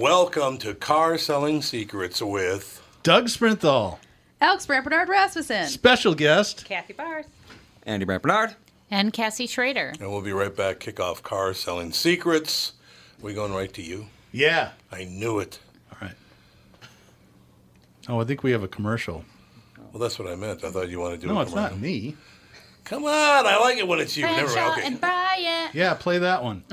Welcome to Car Selling Secrets with Doug Sprinthal, Alex Brant Bernard Rasmussen. special guest. Kathy Barth. Andy Brant Bernard. And Cassie Schrader. and we'll be right back. Kick off Car Selling Secrets. We going right to you? Yeah. I knew it. All right. Oh, I think we have a commercial. Well, that's what I meant. I thought you wanted to do No, a it's commercial. not me. Come on, I like it when it's you. Never Bradshaw mind. Okay. and Bryant. Yeah, play that one.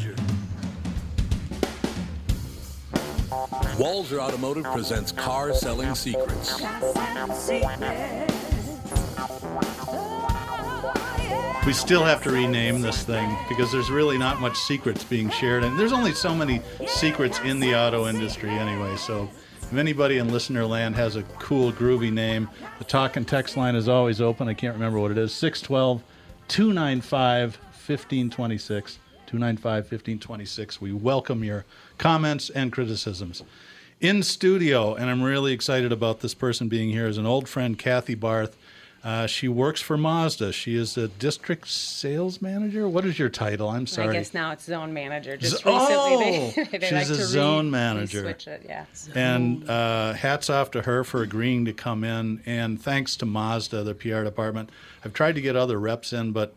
Walser Automotive presents Car Selling Secrets. We still have to rename this thing because there's really not much secrets being shared. And there's only so many secrets in the auto industry anyway. So if anybody in listener land has a cool, groovy name, the talk and text line is always open. I can't remember what it is 612 295 1526. 295 1526. We welcome your comments and criticisms. In studio, and I'm really excited about this person being here, is an old friend, Kathy Barth. Uh, she works for Mazda. She is a district sales manager. What is your title? I'm sorry. I guess now it's zone manager. Just Z- recently, oh! they, they She's like a to zone re- manager. Switch it, yeah. And uh, hats off to her for agreeing to come in. And thanks to Mazda, the PR department. I've tried to get other reps in, but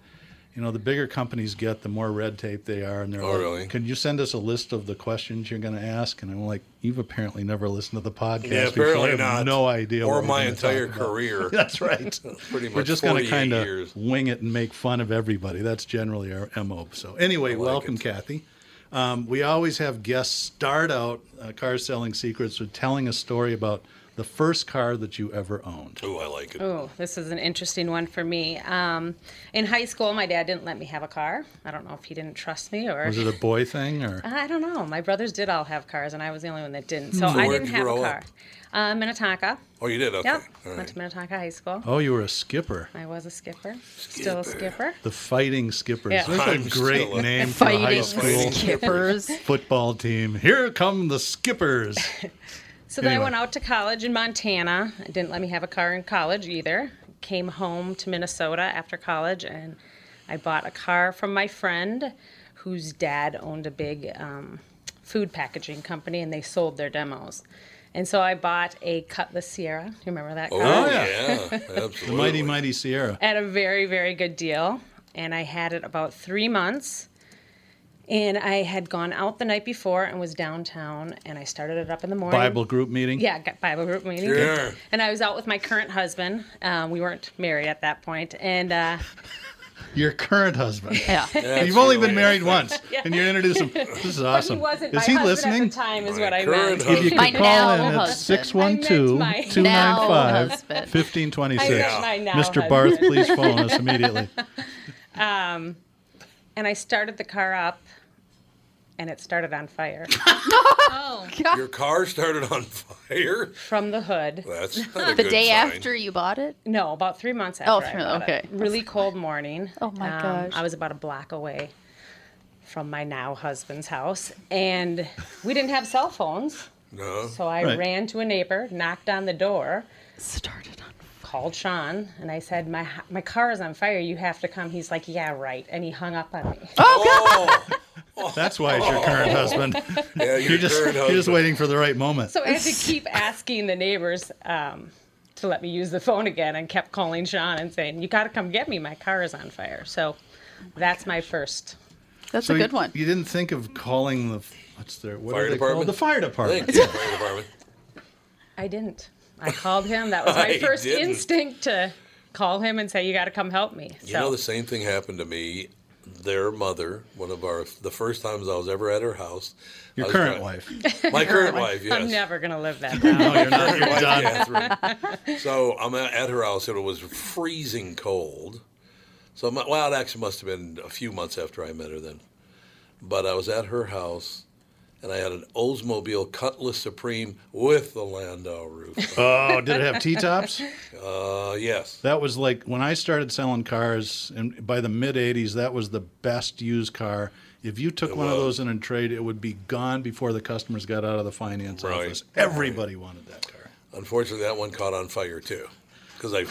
you know, the bigger companies get, the more red tape they are. And they're Oh, like, really? "Can you send us a list of the questions you're going to ask?" And I'm like, "You've apparently never listened to the podcast. Yeah, apparently I have not. No idea. Or my entire career. That's right. Pretty much. We're just going to kind of wing it and make fun of everybody. That's generally our mo. So anyway, like welcome, it. Kathy. Um, we always have guests start out uh, car selling secrets with telling a story about the first car that you ever owned. Oh, I like it. Oh, this is an interesting one for me. Um, in high school, my dad didn't let me have a car. I don't know if he didn't trust me or. Was it a boy thing or? I don't know. My brothers did all have cars, and I was the only one that didn't. So, So I where'd didn't you have a car. up? Uh, Minnetonka. Oh, you did? Okay. Yep. All Went to Minnetonka High School. Oh, you were a skipper. I was a skipper. Still a skipper. The Fighting Skippers. Yeah. That's a I'm great a- name for a high school skippers. football team. Here come the Skippers. So then I went out to college in Montana. It didn't let me have a car in college either. Came home to Minnesota after college and I bought a car from my friend whose dad owned a big um, food packaging company and they sold their demos. And so I bought a Cutlass Ciera. You remember that car? Oh, yeah. yeah. The mighty, mighty Ciera. At a very, very good deal. And I had it about three months. And I had gone out the night before and was downtown, and I started it up in the morning. Bible group meeting. Yeah, got Bible group meeting. Sure. And I was out with my current husband. Um, we weren't married at that point, and uh, Your current husband. Yeah. You've only been married once, yeah. and you introduce him. This is but awesome. he wasn't is my he husband listening? at the time, is My what I current meant. If you My could call now in at husband. 612 I meant my 295 1526. I meant my now Mr. Barth, please phone us immediately. And I started the car up, and it started on fire Oh. Your car started on fire. from the hood. That's not a The good day sign. after you bought it? No, about three months after. Oh, I three- bought okay. It. Really cold morning. Oh, my Um, gosh. I was about a block away from my now husband's house, and we didn't have cell phones. No. So I Right. ran to a neighbor, knocked on the door, Started on called Sean, and I said, "My my car is on fire. You have to come." He's like, "Yeah, right," and he hung up on me. Oh, God! That's why it's your current husband. yeah, your You're just, current you're just waiting for the right moment. So I had to keep asking the neighbors um, to let me use the phone again, and kept calling Sean and saying, "You got to come get me. My car is on fire." So that's my first. That's So a you- good one. You didn't think of calling the what's their what Fire are they department? called? The fire department. you, fire department. I didn't. I called him. That was my first didn't. instinct to call him and say, "You got to come help me." You know, the same thing happened to me. Their mother, one of our, the first times I was ever at her house. Your current trying- wife. My current wife, yes. I'm never gonna live that down. No, you're not. You're done. Catherine. So I'm at at her house, and it was freezing cold. So, my, well, it actually must have been a few months after I met her then. But I was at her house, and I had an Oldsmobile Cutlass Supreme with the Landau roof. Oh, did it have T-tops? Uh, yes. That was like when I started selling cars, and by the mid '80s, that was the best used car. If you took It one of those in a trade, it would be gone before the customers got out of the finance Right. office. Everybody wanted that car. Unfortunately, that one caught on fire too, because I,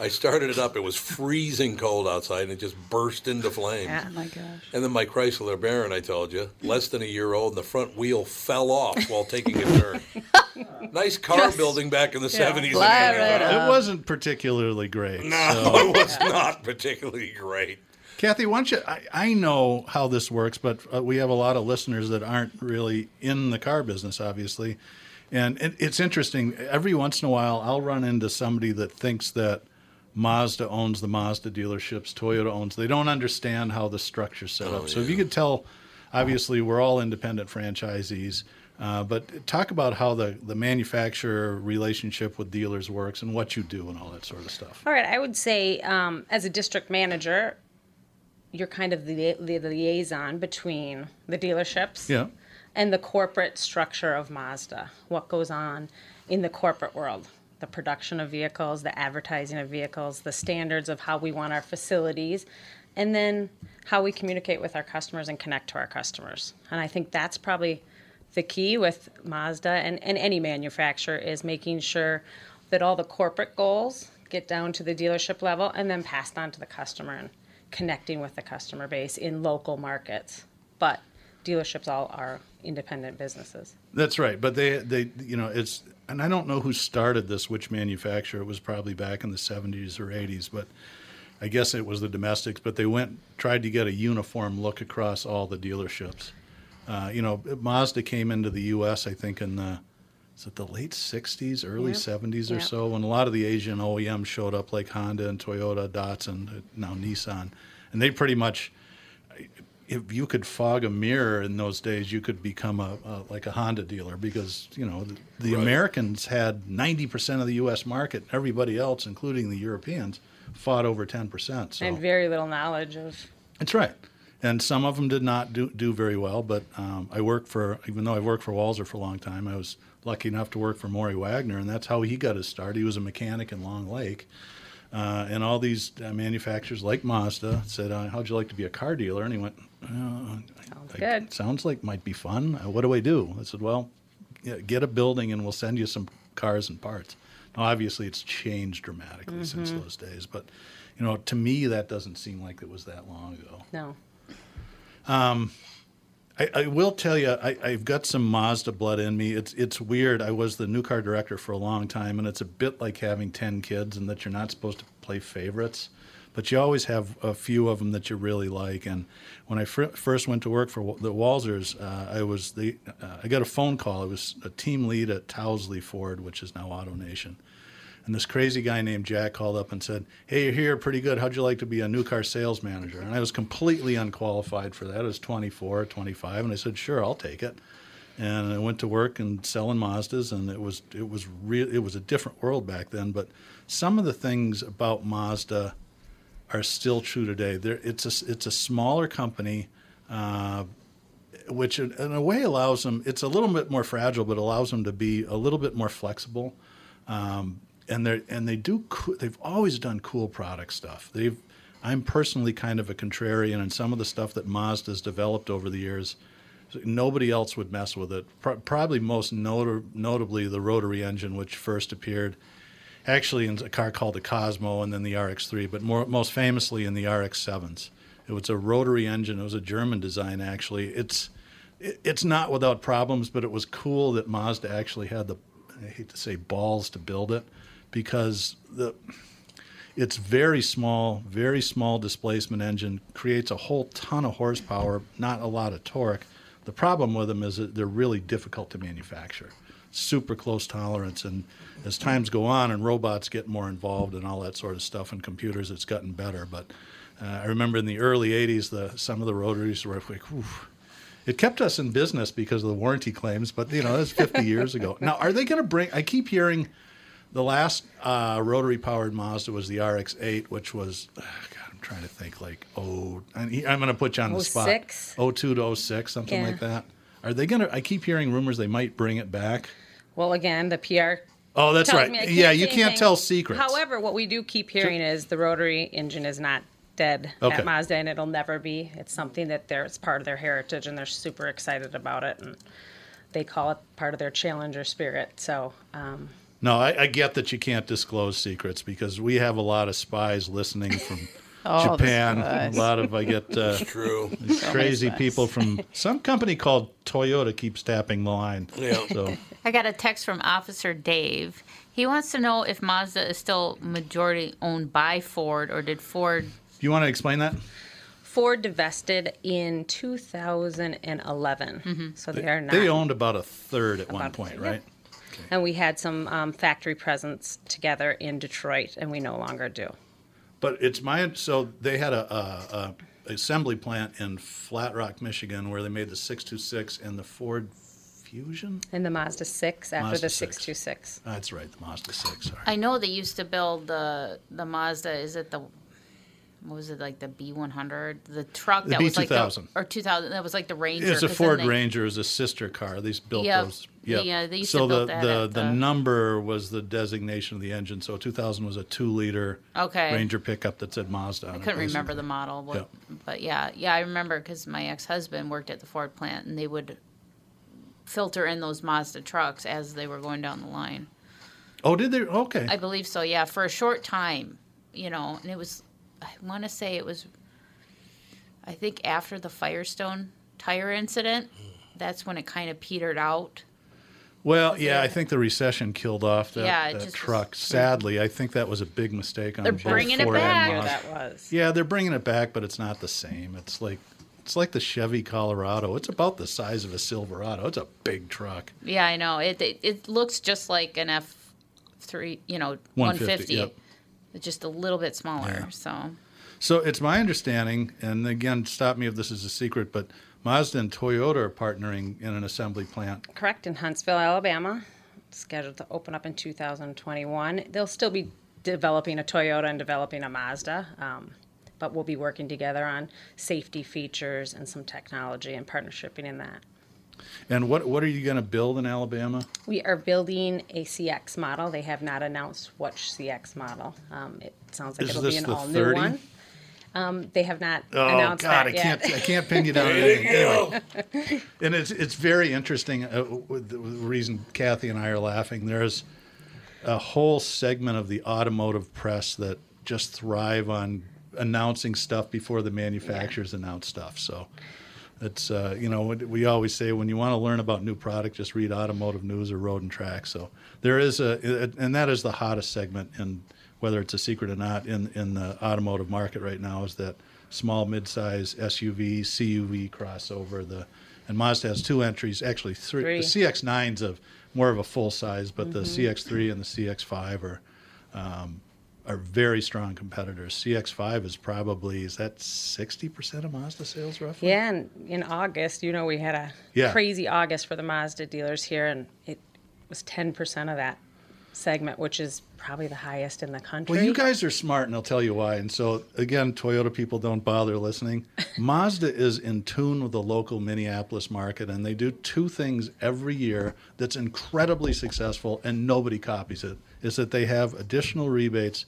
I started it up. It was freezing cold outside, and it just burst into flames. Yeah. Oh my gosh. And then my Chrysler Baron, I told you, less than a year old, and the front wheel fell off while taking a turn. nice car building back in the Yeah. 70s. Right It wasn't particularly great. No, so- it was not particularly great. Kathy, why don't you? I, I know how this works, but uh, we have a lot of listeners that aren't really in the car business, obviously. And it, it's interesting. Every once in a while, I'll run into somebody that thinks that Mazda owns the Mazda dealerships, Toyota owns. They don't understand how the structure's set up. So if you could tell, obviously, we're all independent franchisees. Uh, but talk about how the, the manufacturer relationship with dealers works and what you do and all that sort of stuff. All right, I would say um, as a district manager, you're kind of the, the, the liaison between the dealerships Yeah. and the corporate structure of Mazda. What goes on in the corporate world? The production of vehicles, the advertising of vehicles, the standards of how we want our facilities, and then how we communicate with our customers and connect to our customers. And I think that's probably the key with Mazda and, and any manufacturer is making sure that all the corporate goals get down to the dealership level and then passed on to the customer and connecting with the customer base in local markets. But dealerships all are independent businesses. That's right, but they they you know it's and I don't know who started this, which manufacturer. It was probably back in the '70s or '80s, but I guess it was the domestics. But they went tried to get a uniform look across all the dealerships. Uh, you know, Mazda came into the U.S. I think in the is it the late '60s, early Yeah. '70s or so, when a lot of the Asian OEMs showed up, like Honda and Toyota, Datsun, uh, now Nissan, and they pretty much if you could fog a mirror in those days, you could become a, a like a Honda dealer because you know the, the Right. Americans had ninety percent of the U.S. market. Everybody else, including the Europeans, fought over ten percent. So And very little knowledge of that's right. And some of them did not do, do very well. But um, I worked for, even though I worked for Walser for a long time, I was lucky enough to work for Morrie Wagener, and that's how he got his start. He was a mechanic in Long Lake. Uh, and all these uh, manufacturers, like Mazda, said, uh, "How'd you like to be a car dealer?" And he went, uh, Sounds I- good. Sounds like might be fun. Uh, what do I do? I said, "Well, yeah, get a building, and we'll send you some cars and parts." Now, obviously, it's changed dramatically since Mm-hmm. those days, but you know, to me, that doesn't seem like it was that long ago. no. Um, I, I will tell you, I, I've got some Mazda blood in me. It's it's weird. I was the new car director for a long time, and it's a bit like having ten kids, and that you're not supposed to play favorites, but you always have a few of them that you really like. And when I fir- first went to work for the Walsers, uh, I was the uh, I got a phone call. I was a team lead at Tousley Ford, which is now Auto Nation. And this crazy guy named Jack called up and said, Hey, you're here, pretty good. How'd you like to be a new car sales manager? And I was completely unqualified for that. I was 24, 25. And I said, Sure, I'll take it. And I went to work and selling Mazdas, and it was it was real. It was a different world back then. But some of the things about Mazda are still true today. There, it's a it's a smaller company, uh, which in, in a way allows them. It's a little bit more fragile, but allows them to be a little bit more flexible. Um, and they and they do. coo- They've always done cool product stuff. They've. I'm personally kind of a contrarian, and some of the stuff that Mazda's developed over the years, nobody else would mess with it. Pro- probably most notor- notably the rotary engine, which first appeared actually in a car called the Cosmo and then the RX3, but more, most famously in the RX7s. It was a rotary engine. It was a German design, actually. It's it, it's not without problems, but it was cool that Mazda actually had the I hate to say balls to build it because the it's very small, very small displacement engine, creates a whole ton of horsepower, not a lot of torque. The problem with them is that they're really difficult to manufacture. Super close tolerance, and as times go on and robots get more involved and all that sort of stuff, and computers, it's gotten better. But uh, I remember in the early '80s, the some of the rotaries were like, whew. it kept us in business because of the warranty claims. But you know, that's 50 years ago. Now, are they going to bring? I keep hearing the last uh, rotary powered Mazda was the RX-8, which was, uh, God, I'm trying to think like oh, I'm going to put you on the spot. 06? 02 to 06, something Yeah. like that. Are they going to? I keep hearing rumors they might bring it back. Well, again, the PR. Oh, that's right. Yeah, you can't anything. tell secrets. However, what we do keep hearing is the rotary engine is not dead Okay. at Mazda, and it'll never be. It's something that they're, it's part of their heritage, and they're super excited about it, and they call it part of their challenger spirit. So, um, No, I, I get that you can't disclose secrets because we have a lot of spies listening from Oh, Japan. spies. A lot of I get uh, True. these crazy spies. people from some company called Toyota keeps tapping the line. Yeah. So I got a text from Officer Dave. He wants to know if Mazda is still majority owned by Ford or did Ford. do you want to explain that? Ford divested in 2011, Mm-hmm. so they are not. They owned about a third at one point, a point, third, right? and we had some um, factory presence together in Detroit, and we no longer do. But it's my so they had a, a, a assembly plant in Flat Rock, Michigan, where they made the 626 and the Ford Fusion. And the Mazda 6 after Mazda the 6. 626. That's right, the Mazda 6. Sorry. I know they used to build the the Mazda. Is it the what was it like the B one hundred? The truck The that was like the B2000. or two thousand. That was like the Ranger. It's a Ford they- Ranger, is a sister car. These built Yep. those. Yeah, uh, they used to so build the that the, at the the- number was the designation of the engine. So 2000 was a two liter Okay. Ranger pickup that said Mazda. I couldn't remember the model, but, Yep. but yeah, yeah, I remember because my ex husband worked at the Ford plant, and they would filter in those Mazda trucks as they were going down the line. Oh, did they? Okay. I believe so, yeah, for a short time, you know, and it was, I want to say it was, I think after the Firestone tire incident, that's when it kind of petered out. Well, yeah, I think the recession killed off that, Yeah, that just was- truck. Sadly, I think that was a big mistake on They're both bringing it Ford and back. Oh, that was. Yeah, they're bringing it back, but it's not the same. It's like it's like the Chevy Colorado. It's about the size of a Silverado. It's a big truck. Yeah, I know. It it, it looks just like an F three, you know, 150, yep. Just a little bit smaller. So So it's my understanding, and again, stop me if this is a secret, but Mazda and Toyota are partnering in an assembly plant. Correct, in Huntsville, Alabama, scheduled to open up in 2021. They'll still be developing a Toyota and developing a Mazda, um, but we'll be working together on safety features and some technology and partnershiping in that. And what what are you going to build in Alabama? We are building a CX model. They have not announced which CX model. Um, it sounds like Is it'll be an all 30? new one. Um, they have not Oh announced God, that I yet. can't I can't pin you down. anything. Anyway, and it's it's very interesting. Uh, the reason Kathy and I are laughing, there's a whole segment of the automotive press that just thrive on announcing stuff before the manufacturers announce stuff. So It's uh, you know we always say when you want to learn about new product, just read automotive news or road and track. So there is a and that is the hottest segment in whether it's a secret or not in in the automotive market right now is that small midsize SUV CUV crossover. The and Mazda has two entries, actually three. Three. The CX-9's of more of a full size, but the CX-3 and the CX-5 are um, are very strong competitors. CX-5 is probably is that sixty percent of Mazda sales roughly? Yeah, and in August, you know, we had a Yeah. crazy August for the Mazda dealers here, and it was 10% of that segment, which is probably the highest in the country. Well, you guys are smart, and I'll tell you why. And so, again, Toyota people don't bother listening. Mazda is in tune with the local Minneapolis market, and they do two things every year that's incredibly successful, and nobody copies it. Is that they have additional rebates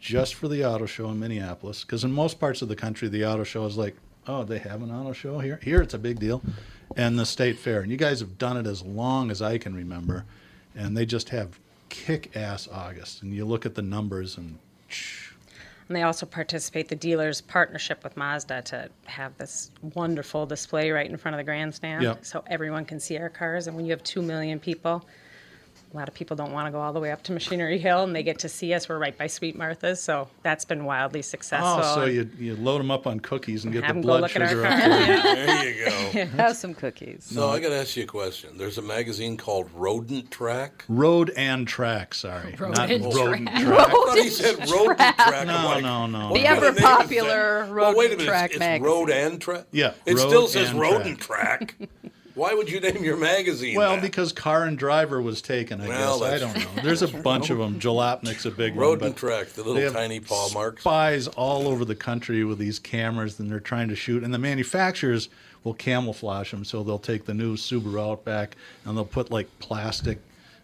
just for the auto show in Minneapolis? Because in most parts of the country, the auto show is like, oh, they have an auto show here. Here, it's a big deal, and the state fair. And you guys have done it as long as I can remember, and they just have kick-ass August. And you look at the numbers, and And they also participate, the dealers' partnership with Mazda to have this wonderful display right in front of the grandstand. Yep. So everyone can see our cars. And when you have 2 million people, a lot of people don't want to go all the way up to Machinery Hill and they get to see us. We're right by Sweet Martha's. So that's been wildly successful. Oh, so you, you load them up on cookies and get Have the 'em go blood look at our sugar up there. There you go. Have some cookies. So I got to ask you a question. There's a magazine called Rodent Track. Road and track, sorry. Road Not and rodent I track. thought he said Rodent Track. No, like, no, no. what The kind ever name is popular that? Road well, wait a minute. Track it's, magazine. It's Road and Track. Yeah, It Road still says and Rodent Track. Why would you name your magazine? Well, that? because car and driver was taken, I Well, guess. I don't know. There's a bunch of them. Jalopnik's a big Road one. and but Track, the little tiny paw marks. Spies all over the country with these cameras, and they're trying to shoot. And the manufacturers will camouflage them, so they'll take the new Subaru Outback and they'll put like plastic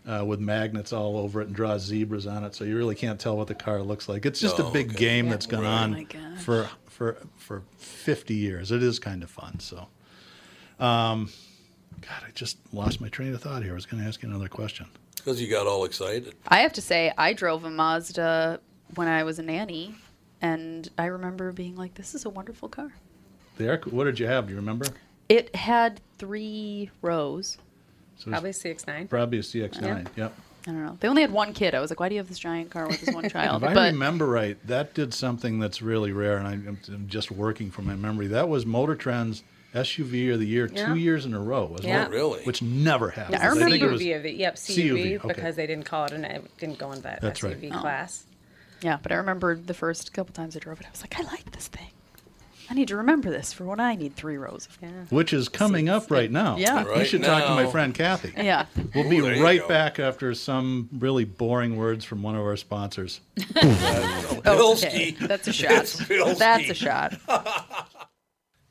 uh, with magnets all over it and draw zebras on it, so you really can't tell what the car looks like. It's just a Oh, big okay. game that's gone Right. on Oh for for for 50 years. It is kind of fun. So, um, God, I just lost my train of thought here. I was going to ask you another question. Because you got all excited. I have to say, I drove a Mazda when I was a nanny, and I remember being like, "This is a wonderful car." The air, what did you have? Do you remember? It had three rows. So it was Probably CX9. probably a CX-9. Yep. I don't know. They only had one kid. I was like, "Why do you have this giant car with this one child?" If I but remember right, that did something that's really rare, and I, I'm, I'm just working from my memory. That was Motor Trend's SUV of the year Yeah. two years in a row, wasn't Yeah. it? Oh, really? Which never happened. Yeah, I remember think it was, CUV of it. Yep, CUV, CUV, okay. because they didn't call it an, it didn't go into that That's right. SUV Oh. class. yeah, but I remember the first couple times I drove it, I was like, "I like this thing. I need to remember this for when I need three rows of." Yeah. which is coming up right now. Yeah. you Right should talk to my friend Kathy. Yeah. We'll be Ooh, right back after some really boring words from one of our sponsors. Bilski. That's a shot. That's a shot.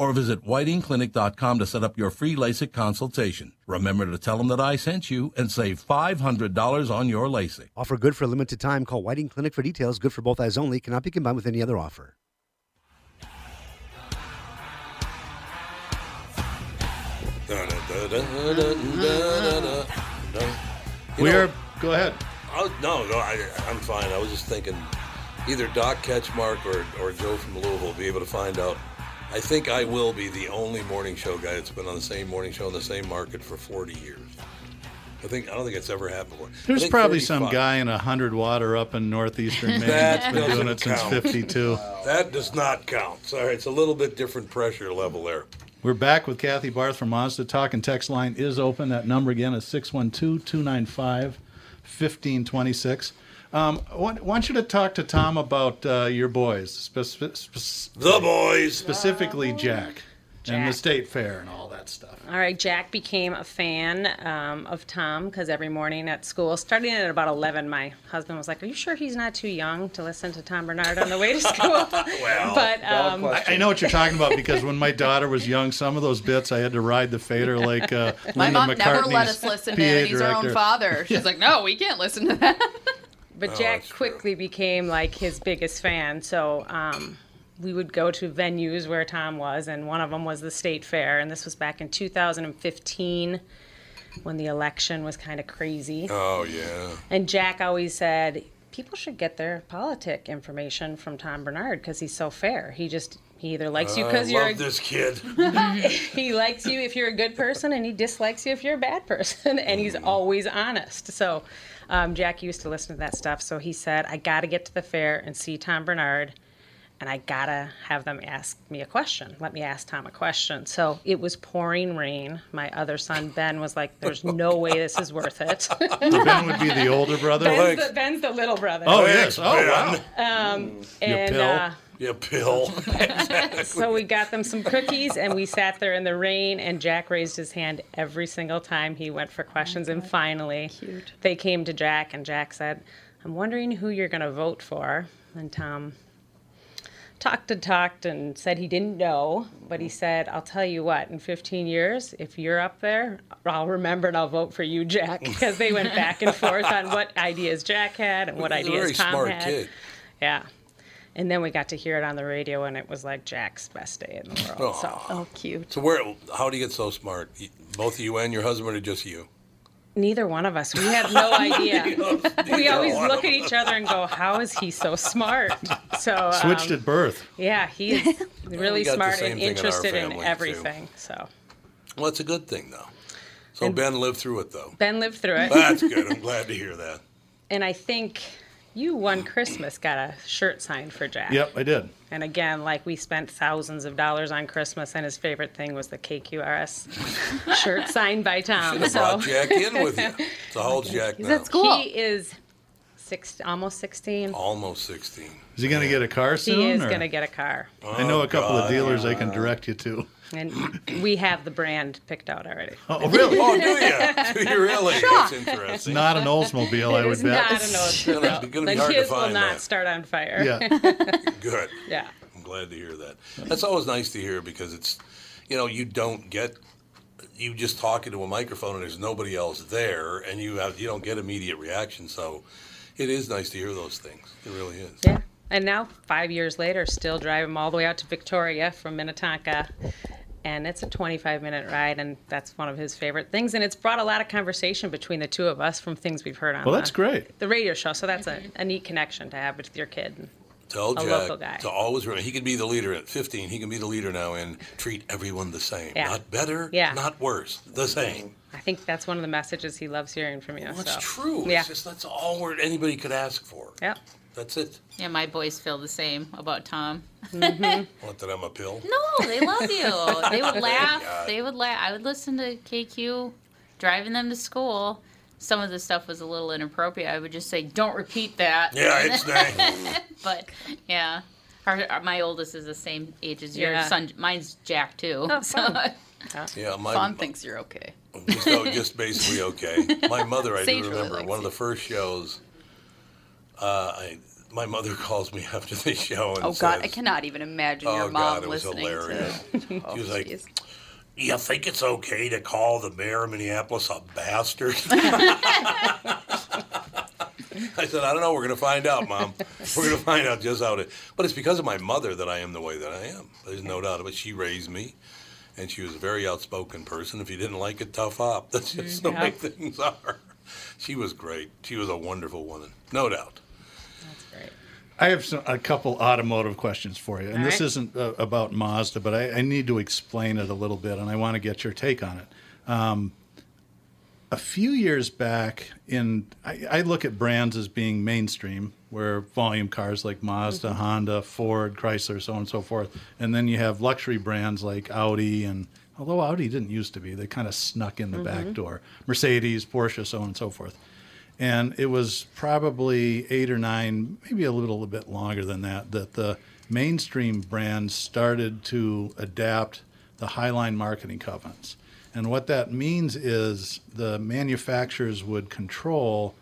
or visit whitingclinic.com to set up your free LASIK consultation. Remember to tell them that I sent you and save $500 on your LASIK. Offer good for a limited time. Call Whiting Clinic for details. Good for both eyes only. Cannot be combined with any other offer. We are. Go ahead. I, no, no, I, I'm fine. I was just thinking either Doc Ketchmark or, or Joe from Louisville will be able to find out. I think I will be the only morning show guy that's been on the same morning show in the same market for 40 years. I think I don't think it's ever happened before. There's probably some guy in a hundred water up in northeastern Maine That that's been doing it since count. '52. That does not count. Sorry, it's a little bit different pressure level there. We're back with Kathy Barth from Mazda Talk and text line is open. That number again is 612-295-1526. Um, I want, want you to talk to Tom about uh, your boys, spec- spec- The boys. specifically Jack, and the state fair and all that stuff. All right, Jack became a fan um, of Tom because every morning at school, starting at about 11, my husband was like, Are you sure he's not too young to listen to Tom Barnard on the way to school? well, but um, I, I know what you're talking about because when my daughter was young, some of those bits I had to ride the fader like uh, My Linda mom never let us listen PA to it. He's our own director. father. She's like, no, we can't listen to that. But Oh, Jack that's true. quickly became like his biggest fan. So um, we would go to venues where Tom was, and one of them was the state fair. And this was back in 2015 when the election was kind of crazy. Oh yeah. And Jack always said people should get their politic information from Tom Barnard because he's so fair. He just he either likes you because you're love a, this kid. he likes you if you're a good person and he dislikes you if you're a bad person and he's always honest so um, jack used to listen to that stuff so he said i gotta get to the fair and see tom barnard and i gotta have them ask me a question let me ask tom a question so it was pouring rain my other son ben was like there's no way this is worth it Ben would be the older brother. ben's, the, ben's the little brother Oh yes. Oh wow. Ben. and pill. uh, Yeah, Bill. So we got them some cookies and we sat there in the rain and Jack raised his hand every single time he went for questions and finally they came to Jack and Jack said, "I'm wondering who you're going to vote for." And Tom talked and talked and said he didn't know, but he said, "I'll tell you what, in 15 years, if you're up there, I'll remember and I'll vote for you, Jack." Because they went back and forth on what ideas Jack had and what He's a ideas very Tom smart had. kid. Yeah. And then we got to hear it on the radio, and it was like Jack's best day in the world. So Oh, cute. So where? How do you get so smart? You- Both you and your husband, or just you? neither one of us, we had no idea. we always look at each other and go, "How is he so smart?" So Switched um, at birth. Yeah, he is really We smart and thing in interested in, family, too. everything. So Well, it's a good thing though. So Ben lived through it though. Ben lived through it, That's good. I'm glad to hear that. and I think you one Christmas got a shirt signed for Jack. Yep, I did. And again, like we spent thousands of dollars on Christmas, and his favorite thing was the KQRS shirt signed by Tom. Should have So brought Jack in with you. So how old's Jack He's now? at school. he is six, almost sixteen. Almost 16. Is he going to get a car soon? He is going to get a car, oh, I know a couple of God. dealers I can direct you to. And we have the brand picked out already. Oh, really? Oh, do you? Do you really? That's interesting. Not an Oldsmobile, I would is bet. not an old gonna- gonna be And hard to his will not that. start on fire. Yeah. Good. yeah. I'm glad to hear that. That's always nice to hear because it's, you know, you don't get, you just talk into a microphone and there's nobody else there, and you have you don't get immediate reaction. So, it is nice to hear those things. It really is. Yeah. And now, five years later, still drive him all the way out to Victoria from Minnetonka. And it's a 25 minute ride, and that's one of his favorite things. And it's brought a lot of conversation between the two of us from things we've heard on Well, the, that's great. the radio show. So that's a, a neat connection to have with your kid. Tell A local guy. To always remember he can be the leader at 15. He can be the leader now and treat everyone the same. Yeah. Not better. Yeah. Not worse. The same. I think that's one of the messages he loves hearing from you. Well, that's so. true. Yeah. It's just that's all anybody could ask for. Yep. That's it. Yeah, my boys feel the same about Tom. Want that I'm a pill? No, they love you. They would God. laugh. They would laugh. I would listen to KQ driving them to school. Some of the stuff was a little inappropriate. I would just say, "Don't repeat that." Yeah, it's nice. but yeah, our, our- my oldest is the same age as your Yeah. son. Mine's Jack too. Oh, so fun. Yeah, my Fawn thinks you're okay. just, oh, just basically okay. My mother, I do remember likes one of the first shows. Uh, I my mother calls me after the show and Oh God, I cannot even imagine Oh, your God, mom it was listening hilarious. to. Oh, She was oh, like, jeez. "You think it's okay to call the mayor of Minneapolis a bastard?" I said, "I don't know. We're going to find out, Mom. We're going to find out just how it." But it's because of my mother that I am the way that I am. There's no doubt about it. She raised me, and she was a very outspoken person. If you didn't like it, tough up. That's just the mm-hmm. way things are. She was great. She was a wonderful woman, no doubt. I have some, a couple automotive questions for you, and All this right. isn't uh, about Mazda, but I, I need to explain it a little bit, and I want to get your take on it. Um, a few years back, in I, I look at brands as being mainstream, where volume cars like Mazda, Honda, Ford, Chrysler, so on and so forth, and then you have luxury brands like Audi, and although Audi didn't used to be, they kind of snuck in the back door. Mercedes, Porsche, so on and so forth. And it was probably eight or nine, maybe a little bit longer than that, that the mainstream brands started to adapt the Highline marketing covenants. And what that means is the manufacturers would control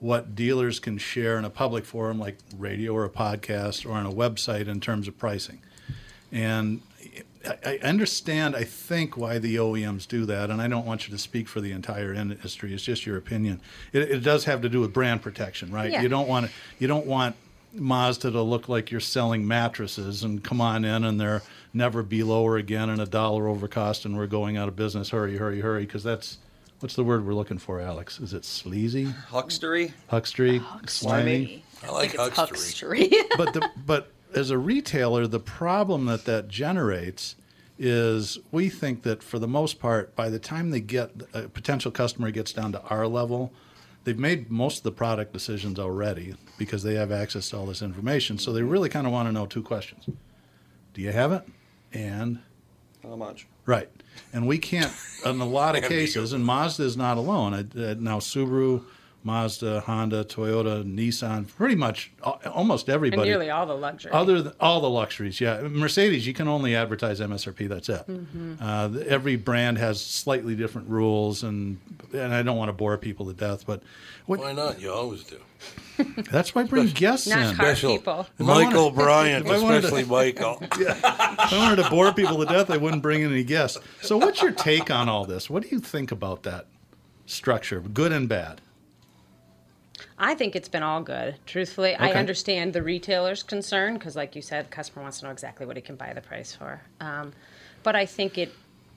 what dealers can share in a public forum like radio or a podcast or on a website in terms of pricing. And I I understand, I think, why the OEMs do that, and I don't want you to speak for the entire industry. It's just your opinion. It, it does have to do with brand protection, right? Yeah. You don't want you don't want Mazda to look like you're selling mattresses and come on in and they're never be lower again and a dollar over cost and we're going out of business. Hurry, hurry, hurry! Because that's what's the word we're looking for, Alex? Is it sleazy, Huckstery. huckstery, slimy? I like think it's huckstery. huckstery. but the but as a retailer, the problem that that generates is we think that for the most part, by the time they get a potential customer gets down to our level, they've made most of the product decisions already because they have access to all this information. So they really kind of want to know two questions: Do you have it? And How much? Right. And we can't, in a lot of cases, and Mazda is not alone. Uh, uh, now, Subaru, Mazda, Honda, Toyota, Nissan, pretty much al- almost And everybody. nearly all the luxury. Other than all the luxuries, yeah. Mercedes, you can only advertise MSRP. That's it. Mm-hmm. Uh, every brand has slightly different rules, and and I don't want to bore people to death, but what, Why not? You always do. that's why I bring guests Not in. car people. Michael wanted- Bryant, if I wanted to- especially Michael. If I wanted to bore people to death, I wouldn't bring in any guests. So, what's your take on all this? What do you think about that structure, good and bad? I think it's been all good. Truthfully, I understand the retailer's concern because, like you said, the customer wants to know exactly what he can buy the price for. Um, but I think it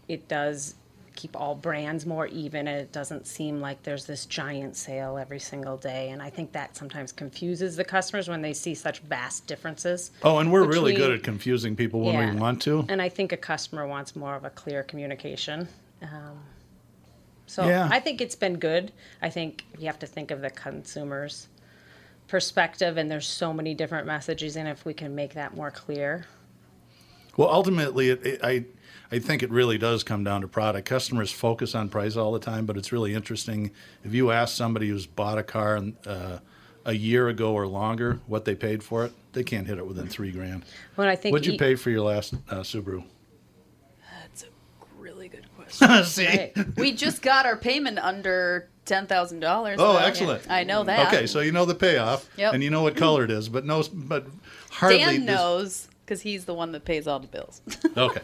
it does keep all brands more even, and it doesn't seem like there's this giant sale every single day. And I think that sometimes confuses the customers when they see such vast differences. Oh, and we're really good at confusing people when Yeah. we want to. And I think a customer wants more of a clear communication. Um, so Yeah. I think it's been good. I think you have to think of the consumer's perspective, and there's so many different messages, and if we can make that more clear. Well, ultimately, it, it, I I think it really does come down to product. Customers focus on price all the time, but it's really interesting if you ask somebody who's bought a car uh, a year ago or longer what they paid for it, they can't hit it within three grand. When I think What'd you e- pay for your last uh, Subaru? That's a really good question. Oh, see. Right. we just got our payment under ten thousand dollars. Oh, excellent. I know that. Okay, so you know the payoff, Yep. and you know what color it is, but no, but hardly. Dan knows because he's the one that pays all the bills. Okay.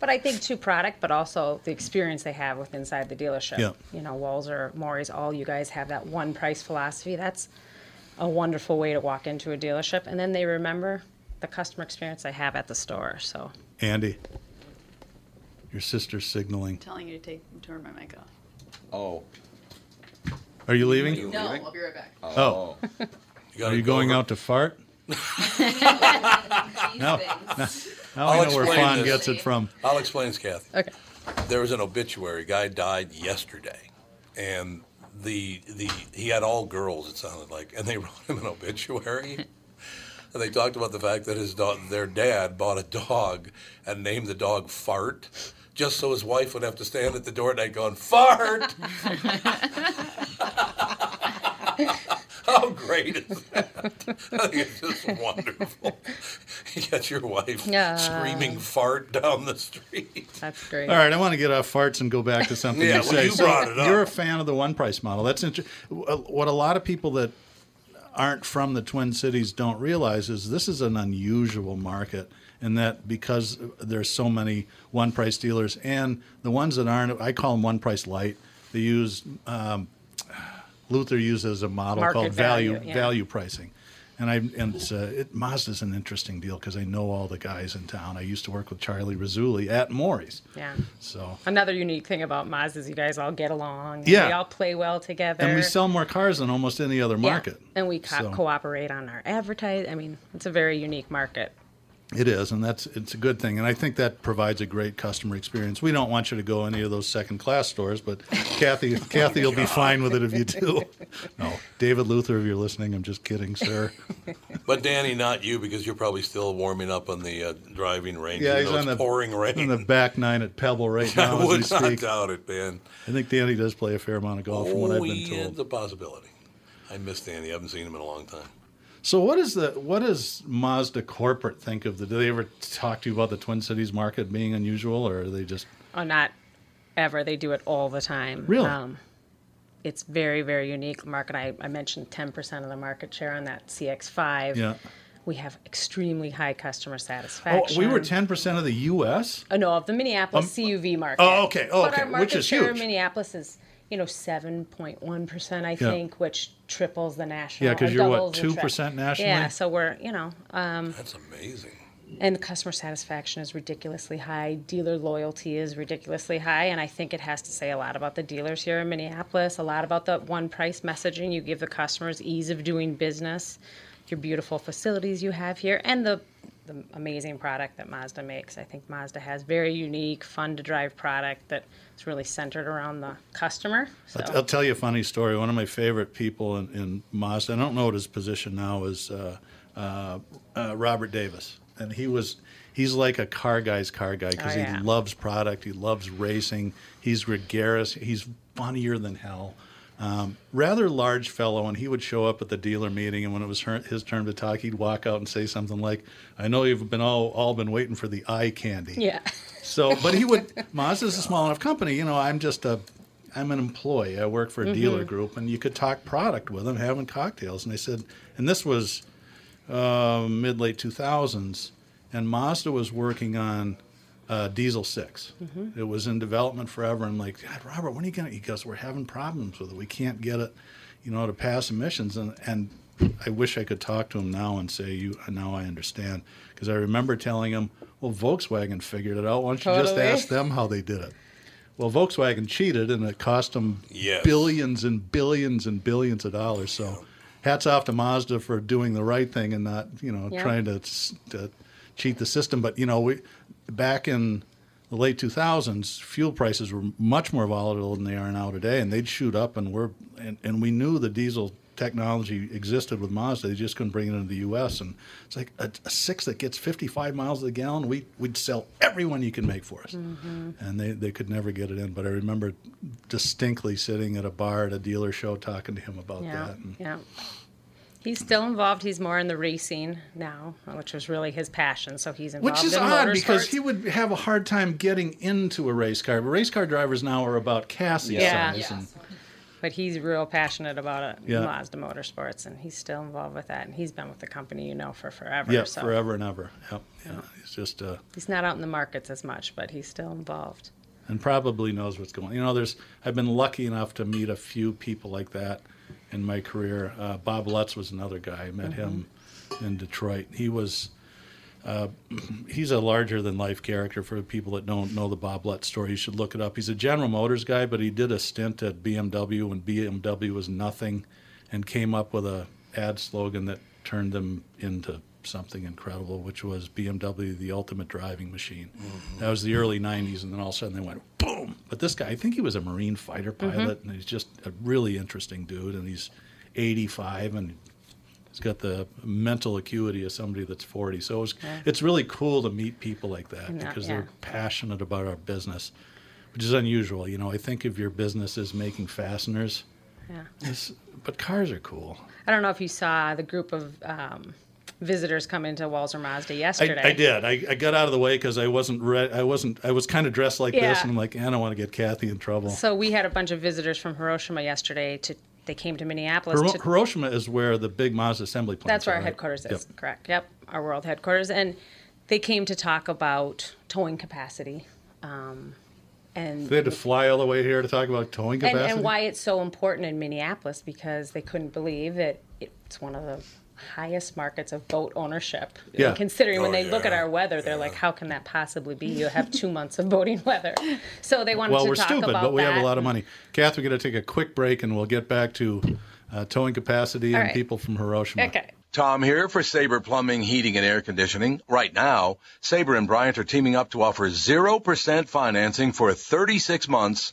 But I think too product, but also the experience they have with inside the dealership. Yeah. You know, Walser, Morrie's, all you guys have that one price philosophy. That's a wonderful way to walk into a dealership, and then they remember the customer experience they have at the store. So Andy, your sister's signaling. telling you to take turn my mic off. Oh. Are you leaving? You No, leaving? I'll be right back. Oh. oh. gotta Are you going over- out to fart? now, now I'll I know where explain Fawn this. gets it from. I'll explain this, Kathy. okay. There was an obituary. Guy died yesterday, and the the he had all girls. It sounded like, and they wrote him an obituary. and they talked about the fact that his dog, their dad, bought a dog and named the dog Fart, just so his wife would have to stand at the door at night going Fart. How great is that? I think it's just wonderful. You got your wife Yeah. screaming fart down the street. That's great. All right, I want to get off farts and go back to something Yeah, you well, say. you So brought it up. You're a fan of the one price model. That's inter- uh, what a lot of people that aren't from the Twin Cities don't realize is this is an unusual market in that because there's so many one price dealers and the ones that aren't, I call them one price light. They use um, Luther uses a model Market called value value, yeah. value pricing. And I and it's, uh, it, Mazda's an interesting deal because I know all the guys in town. I used to work with Charlie Rizzulli at Morrie's. Yeah. So Another unique thing about Mazda is you guys all get along. and Yeah. We all play well together. and we sell more cars than almost any other market. Yeah. And we co- So- cooperate on our advertise. I mean, it's a very unique market. It is, and that's it's a good thing, and I think that provides a great customer experience. We don't want you to go any of those second class stores, but Kathy, Kathy will be fine with it if you do. No, David Luther, if you're listening, I'm just kidding, sir. But Danny, not you, because you're probably still warming up on the uh, driving range. Yeah, he's on it's the pouring rain. on the back nine at Pebble right now I as we would not doubt it, man. I think Danny does play a fair amount of golf, from what I've oh, been yeah, told. it's a possibility. I miss Danny. I haven't seen him in a long time. So, what is the what does Mazda corporate think of the? Do they ever talk to you about the Twin Cities market being unusual, or are they just Oh, not ever. They do it all the time. Really? Um, it's very, very unique market. I, I mentioned 10% of the market share on that CX5. yeah? We have extremely high customer Oh, satisfaction. we were ten percent of the U.S. Oh, no, of the Minneapolis CUV market. oh, okay. Oh, but okay, Our which market is share in huge. Minneapolis is, you know, 7.1%, I Yeah. think, which triples the national. Yeah, because you're what, doubles the tri- 2% nationally? Yeah, so we're, you know, um, That's amazing. and the customer satisfaction is ridiculously high. Dealer loyalty is ridiculously high. And I think it has to say a lot about the dealers here in Minneapolis, a lot about the one price messaging you give the customers, ease of doing business, your beautiful facilities you have here, and the, the amazing product that Mazda makes. I think Mazda has very unique, fun to drive product that is really centered around the customer. So. I'll, I'll tell you a funny story. One of my favorite people in, in Mazda, I don't know what his position now is, uh, uh, uh, Robert Davis. And he was, he's like a car guy's car guy because Oh, yeah. he loves product, he loves racing, he's gregarious, he's funnier than hell. Um, rather large fellow, and he would show up at the dealer meeting, and when it was her, his turn to talk, he'd walk out and say something like, "I know you've been all all been waiting for the eye candy." yeah. So, but he would. Mazda's a small enough company. You know, I'm just a, I'm an employee. I work for a dealer group, and you could talk product with them, having cocktails. And I said, and this was uh, mid late 2000s, and Mazda was working on uh, Diesel 6 It was in development forever. And like, God, Robert, when are you gonna? He goes, we're having problems with it. We can't get it, you know, to pass emissions. And and I wish I could talk to him now and say, you now I understand, because I remember telling him, well, Volkswagen figured it out. Why don't you just ask them how they did it? Well, Volkswagen cheated, and it cost them Yes. billions and billions and billions of dollars. So, hats off to Mazda for doing the right thing and not, you know, Yeah. trying to, to cheat the system. But you know, we back in the late 2000s, fuel prices were much more volatile than they are now today, and they'd shoot up. And we're and, and we knew the diesel technology existed with Mazda. They just couldn't bring it into the U.S. And it's like a, a six that gets 55 miles to the gallon. We we'd sell every one you can make for us, mm-hmm. and they they could never get it in. But I remember distinctly sitting at a bar at a dealer show talking to him about Yeah, that. And, yeah. He's still involved. He's more in the racing now, which was really his passion. So he's involved Which is in odd because he would have a hard time getting into a race car. But race car drivers now are about Cassie Yeah. size. And, But he's real passionate about it, Yeah. Mazda Motorsports, and he's still involved with that. And he's been with the company, you know, for forever. yeah, so forever and ever. Yep. Yeah. He's just uh, He's not out in the markets as much, but he's still involved. and probably knows what's going. on. You know, there's I've been lucky enough to meet a few people like that in my career. Uh, Bob Lutz was another guy. I met him in Detroit. He was. Uh, he's a larger than life character for people that don't know the Bob Lutz story. You should look it up. He's a General Motors guy, but he did a stint at BMW when BMW was nothing, and came up with a ad slogan that turned them into something incredible, which was BMW, the ultimate driving machine. That was the early '90s, and then all of a sudden they went boom. But this guy, I think he was a Marine fighter pilot, and he's just a really interesting dude. And he's 85, and he's got the mental acuity of somebody that's 40. So it was, it's really cool to meet people like that Yeah, because yeah. they're passionate about our business, which is unusual. You know, I think if your business is making fasteners, Yeah. but cars are cool. I don't know if you saw the group of um, visitors come into Walser Mazda yesterday. I did. I, I got out of the way because I wasn't re- I wasn't. I was kind of dressed like this, and I'm like, "Eh, I don't want to get Kathy in trouble. So we had a bunch of visitors from Hiroshima yesterday to they came to Minneapolis. Hiro- to, Hiroshima is where the big Mazda assembly plant. that's where our headquarters is. Correct. Yep, our world headquarters, and they came to talk about towing capacity. Um, and They had to fly all the way here to talk about towing and, capacity. and why it's so important in Minneapolis because they couldn't believe that it's one of the highest markets of boat ownership. Yeah. And considering when Oh, they look at our weather, they're like, how can that possibly be? You have two months of boating weather. So they wanted well, to we're stupid, but we have a lot of money. Kath, we're going to take a quick break, and we'll get back to uh, towing capacity All and right. people from Hiroshima. Okay. Tom here for Sabre Plumbing, Heating, and Air Conditioning. Right now, Sabre and Bryant are teaming up to offer 0% financing for 36 months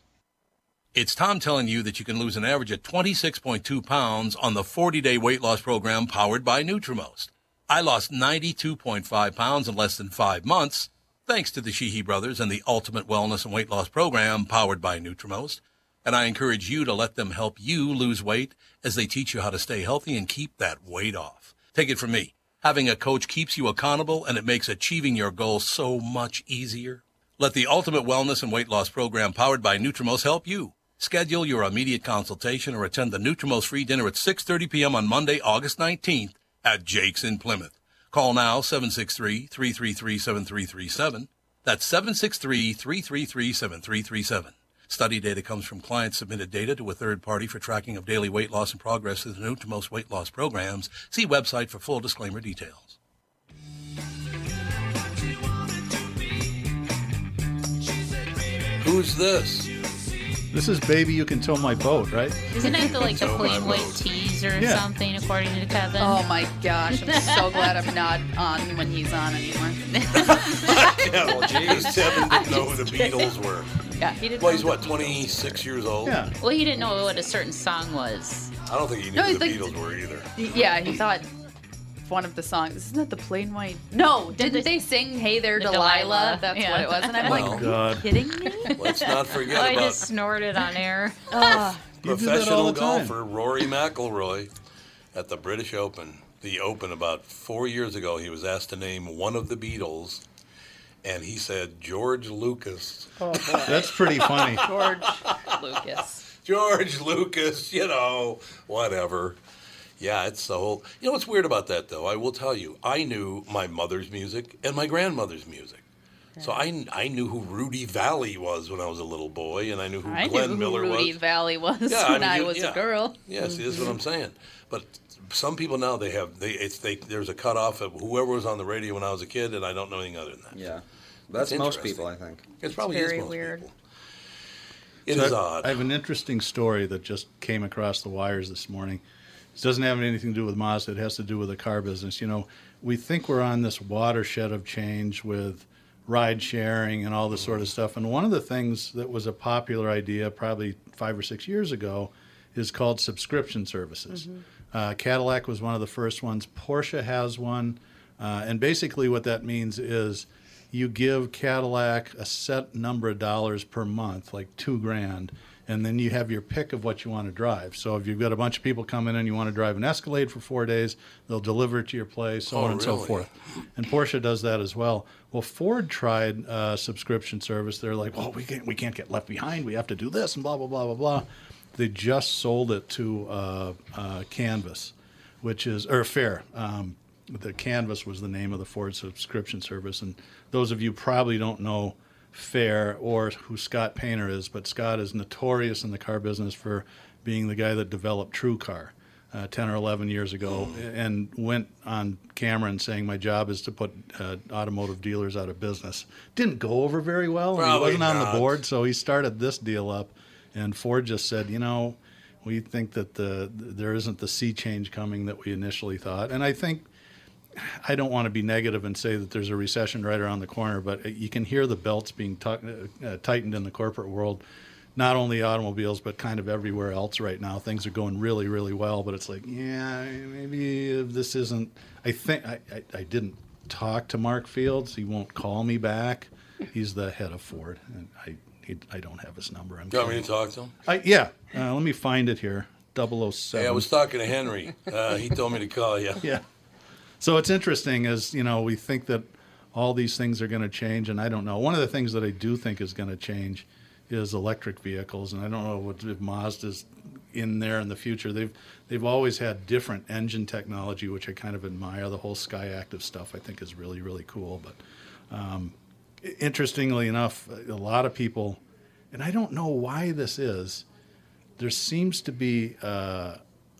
It's Tom telling you that you can lose an average of 26.2 pounds on the 40 day weight loss program powered by Nutrimost. I lost 92.5 pounds in less than five months thanks to the Sheehy brothers and the Ultimate Wellness and Weight Loss Program powered by Nutrimost. And I encourage you to let them help you lose weight as they teach you how to stay healthy and keep that weight off. Take it from me. Having a coach keeps you accountable and it makes achieving your goals so much easier. Let the Ultimate Wellness and Weight Loss Program powered by Nutrimost help you. Schedule your immediate consultation or attend the Nutrimost free dinner at 6:30 p.m. on Monday, August 19th at Jake's in Plymouth. Call now 763-333-7337. That's 763-333-7337. Study data comes from client submitted data to a third party for tracking of daily weight loss and progress through the Nutrimost weight loss programs. See website for full disclaimer details. Who's this? This is Baby You Can Tow My Boat, right? Isn't it the, like the Tow my plain white boat. or Yeah. something, according to Kevin? Oh my gosh, I'm so glad I'm not on when he's on anymore. yeah, well, geez. Kevin didn't know who the Beatles were. Yeah, he didn't Well, he's what, 26 years old? Yeah. Well, he didn't know what a certain song was. I don't think he knew No, who the like- Beatles were either. Yeah, he thought one of the songs. Isn't that the plain white? No, didn't they sing "Hey There, The Delilah"? Delilah, That's yeah. what it was, and I'm Well, like, God. are you kidding me? Let's not forget Oh, I about just snorted on air. Ugh. You do that all professional golfer Rory McIlroy at the British Open. The Open about four years ago, he was asked to name one of the Beatles, and he said George Lucas. Oh, That's pretty funny. George Lucas. George Lucas, you know, whatever. Yeah, it's the whole. You know what's weird about that, though? I will tell you. I knew my mother's music and my grandmother's music. So I, I knew who Rudy Vallée was when I was a little boy, and I knew who I Glenn knew who Miller Rudy was. Vallée was Yeah, I when mean, I, you- was yeah. a girl. Yeah, see, this is what I'm mm-hmm. saying. But some people now they have they it's they there's a cutoff of whoever was on the radio when I was a kid, and I don't know anything other than that. Yeah. That's It's most people, I think. It's probably Very is most weird. people. It So is I- odd. I have an interesting story that just came across the wires this morning. It doesn't have anything to do with Mazda. It has to do with the car business. You know, we think we're on this watershed of change with ride sharing and all this sort of stuff. And one of the things that was a popular idea probably five or six years ago is called subscription services. Uh, Cadillac was one of the first ones. Porsche has one. Uh, and basically, what that means is you give Cadillac a set number of dollars per month, like two grand, and then you have your pick of what you want to drive. So if you've got a bunch of people coming in, and you want to drive an Escalade for four days, they'll deliver it to your place, so Oh, on and so forth. And Porsche does that as well. Well, Ford tried uh, subscription service. They're like, well, we can't, we can't get left behind. We have to do this and blah blah blah blah blah." They just sold it to uh, uh, Canvas, which is or Fair. Um, the Canvas was the name of the Ford subscription service, and those of you probably don't know Fair or who Scott Painter is, but Scott is notorious in the car business for being the guy that developed TrueCar uh, 10 or 11 years ago and went on camera and saying, My job is to put uh, automotive dealers out of business. Didn't go over very well. and he wasn't on the board, so he started this deal up. And Ford just said, You know, we think that the there isn't the sea change coming that we initially thought. And I think I don't want to be negative and say that there's a recession right around the corner, but you can hear the belts being tu- uh, tightened in the corporate world, not only automobiles, but kind of everywhere else right now. Things are going really, really well, but it's like, yeah, maybe this isn't. I think I, I, I didn't talk to Mark Fields. He won't call me back. He's the head of Ford, and I he, I don't have his number. I'm You want me to talk to him? I, yeah, uh, let me find it here. 007. Hey, I was talking to Henry. Uh, he told me to call you. Yeah. So it's interesting as, you know, we think that all these things are going to change, and I don't know. One of the things that I do think is going to change is electric vehicles, and I don't know what if Mazda's in there in the future. They've they've always had different engine technology, which I kind of admire. The whole Skyactiv stuff I think is really really cool. But um, interestingly enough, a lot of people, and I don't know why this is, there seems to be uh,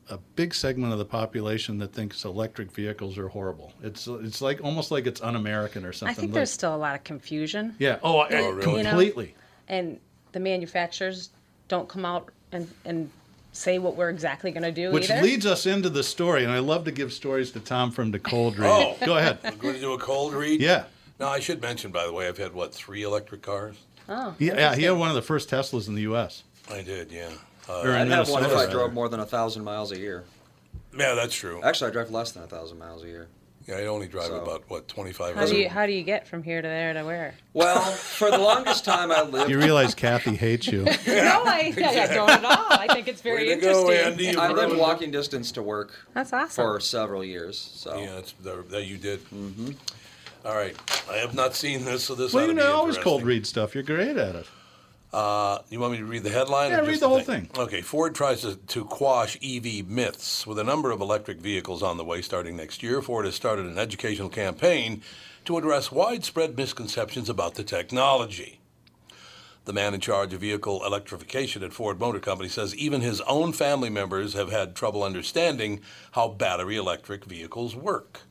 a big segment of the population that thinks electric vehicles are horrible. It's it's like almost like it's un-American or something. I think like- there's still a lot of confusion. yeah. Oh, oh You know? completely. And the manufacturers don't come out and, and say what we're exactly going to do Which either. leads us into the story, and I love to give stories to Tom from the cold read. Oh, Go ahead. We're going to do a cold read. Yeah. No, I should mention, by the way, I've had what three electric cars. Oh. Yeah, yeah, he had one of the first Teslas in the U.S. I did, yeah. Uh, I'd have one if I drove more than a thousand miles a year. Yeah, that's true. Actually, I drive less than a thousand miles a year. Yeah, I only drive So- about what twenty five. How do you how do you get from here to there to where? Well, for the longest time I lived. You realize Kathy hates you. no, I, I don't at all. I think it's very Way to go. Andy. I lived walking distance to work That's awesome. for several years. So Yeah, it's, that that you did. Mm-hmm. All right, I have not seen this, so this. Well, you to be know, always cold read stuff. You're great at it. Uh, you want me to read the headline? Yeah, or read just the whole thing. Okay, Ford tries to, to quash EV myths. With a number of electric vehicles on the way starting next year, Ford has started an educational campaign to address widespread misconceptions about the technology. The man in charge of vehicle electrification at Ford Motor Company says even his own family members have had trouble understanding how battery electric vehicles work.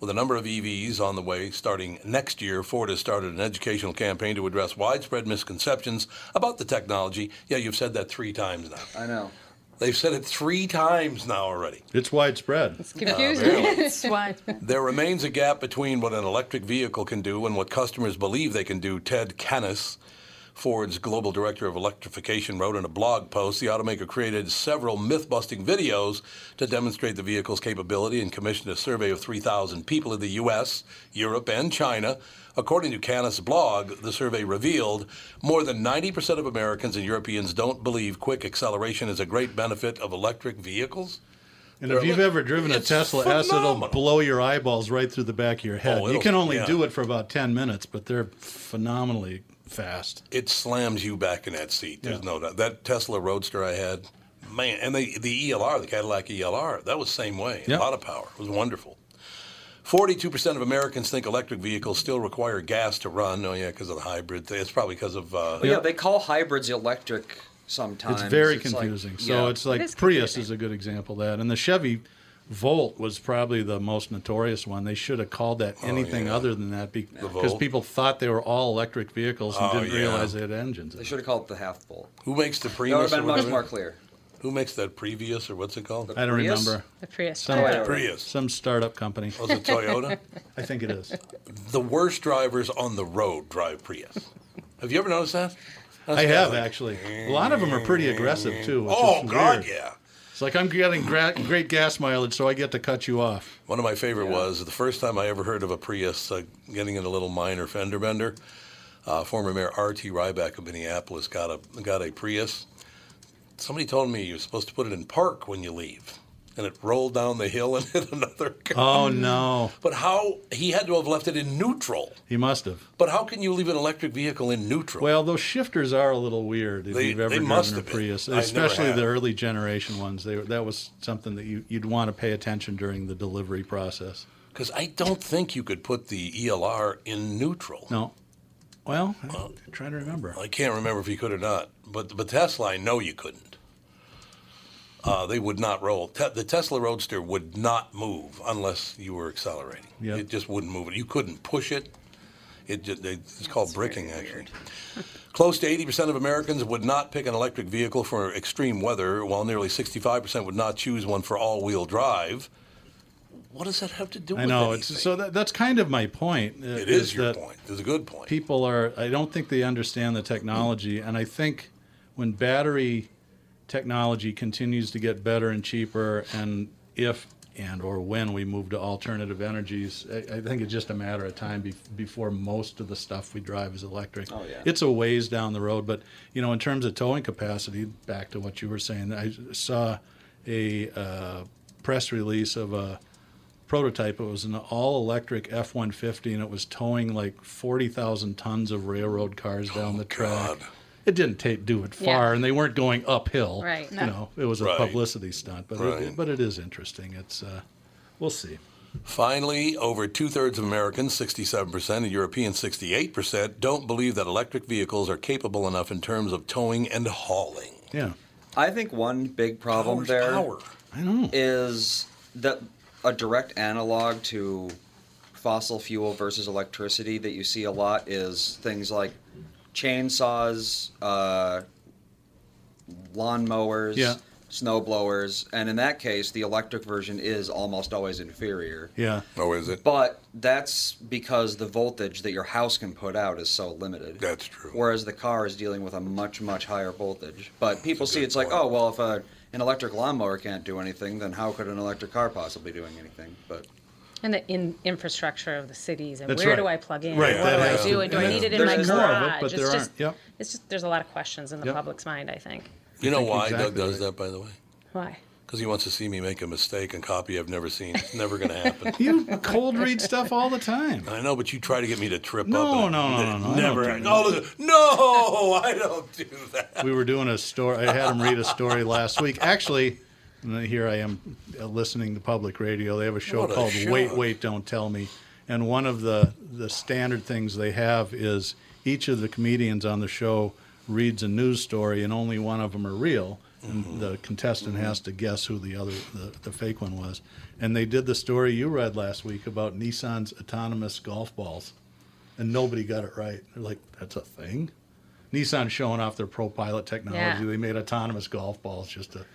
With a number of EVs on the way starting next year, Ford has started an educational campaign to address widespread misconceptions about the technology. Yeah, you've said that three times now. I know. They've said it three times now already. It's widespread. It's confusing. Uh, really? It's why. There remains a gap between what an electric vehicle can do and what customers believe they can do. Ted Cannis, Ford's global director of electrification, wrote in a blog post the automaker created several myth busting videos to demonstrate the vehicle's capability and commissioned a survey of 3,000 people in the U.S., Europe, and China. According to Cannis' blog, the survey revealed more than 90% of Americans and Europeans don't believe quick acceleration is a great benefit of electric vehicles. And if you've ever driven a Tesla S, it'll blow your eyeballs right through the back of your oh, head. Oh, you can only yeah. do it for about 10 minutes, but they're phenomenally fast. it slams you back in that seat. There's Yeah. no doubt. That Tesla Roadster I had, man, and the the ELR, the Cadillac ELR, that was the same way. Yeah. A lot of power. It was wonderful. Forty-two percent of Americans think electric vehicles still require gas to run. Oh yeah, because of the hybrid thing. It's probably because of. Uh, Well, yeah, they call hybrids electric sometimes. It's very like- confusing. so yeah. it's like is Prius confusing. is a good example of that. And the Chevy Volt was probably the most notorious one. They should have called that oh, anything Oh, yeah. other than that because Volt? people thought they were all electric vehicles and Oh, didn't yeah. realize they had engines. They should have called it the half volt. who makes the Prius? That would Prius? have or been much more clear. Who makes that Previous or what's it called? I don't Prius? remember. the Prius. Some, Toyota. Prius. some startup company. Oh, was it Toyota? I think it is. the worst drivers on the road drive Prius. Have you ever noticed that? That's I have like- actually. A lot of them are pretty aggressive too. Which Oh is God, weird. yeah. It's like I'm getting gra- great gas mileage, so I get to cut you off. One of my favorite was the first time I ever heard of a Prius uh, getting in a little minor fender bender. Uh, former Mayor R.T. Rybak of Minneapolis got a got a Prius. Somebody told me you're supposed to put it in park when you leave, and it rolled down the hill and hit another car. Oh no, But how he had to have left it in neutral. he must have. But how can you leave an electric vehicle in neutral? Well, those shifters are a little weird if They- you've ever they driven must a. Prius, I especially the early generation ones. They, that was something that you, you'd want to pay attention during the delivery process. Because I don't think you could put the ELR in neutral. No. Well, I'm trying to remember. I can't remember if you could or not, but but Tesla, I know you couldn't. Uh, they would not roll. Te- the Tesla Roadster would not move unless you were accelerating. Yep. It just wouldn't move. You couldn't push it. It just, they, it's called bricking, actually. Close to 80% of Americans would not pick an electric vehicle for extreme weather, while nearly 65% would not choose one for all-wheel drive. What does that have to do I with know. anything? It's, so that, that's kind of my point. uh, It is your that point. It's a good point. People are, I don't think they understand the technology. And I think when battery technology continues to get better and cheaper, and if and or when we move to alternative energies. I, I think it's just a matter of time be, before most of the stuff we drive is electric. Oh, yeah. It's a ways down the road, but you know, in terms of towing capacity, back to what you were saying, I saw a uh, press release of a prototype. It was an all-electric F-150, and it was towing like 40,000 tons of railroad cars down the track. It didn't ta- do it Yeah. far, and they weren't going uphill. Right. You know, it was a Right. publicity stunt, but Right. it, but it is interesting. It's uh, we'll see. Finally, over two thirds of Americans, 67%, and Europeans, 68%, don't believe that electric vehicles are capable enough in terms of towing and hauling. Yeah. I think one big problem Power's there power. I know. is that a direct analog to fossil fuel versus electricity that you see a lot is things like chainsaws, uh, lawn mowers, Yeah. snow blowers, and in that case, the electric version is almost always inferior. Yeah. Oh, is it? But that's because the voltage that your house can put out is so limited. That's true. Whereas the car is dealing with a much, much higher voltage. But people see it's like, oh, well, if a, an electric lawnmower can't do anything, then how could an electric car possibly doing anything? But And the in infrastructure of the cities, and That's where right. do I plug in? Right, What that do I do? to- do I need it in my There's more it, garage? but it's there just, aren't. Yep. it's just there's a lot of questions in the Yep. public's mind. I think. You know think why exactly Doug does right. that, by the way? Why? Because he wants to see me make a mistake and copy I've never seen. It's never going to happen. You cold read stuff all the time. I know, but you try to get me to trip No, up. and no, no, no, no, I Never. don't do Oh, No, I don't do that. we were doing a story. I had him read a story last week. Actually, and then here I am uh, listening to public radio. They have a show What a called show. Wait, Wait, Don't Tell Me. And one of the, the standard things they have is each of the comedians on the show reads a news story, and only one of them are real. And the contestant has to guess who the other, the, the fake one was. And they did the story you read last week about Nissan's autonomous golf balls, and nobody got it right. They're like, "That's a thing." Nissan showing off their Pro Pilot technology. Yeah. They made autonomous golf balls just to.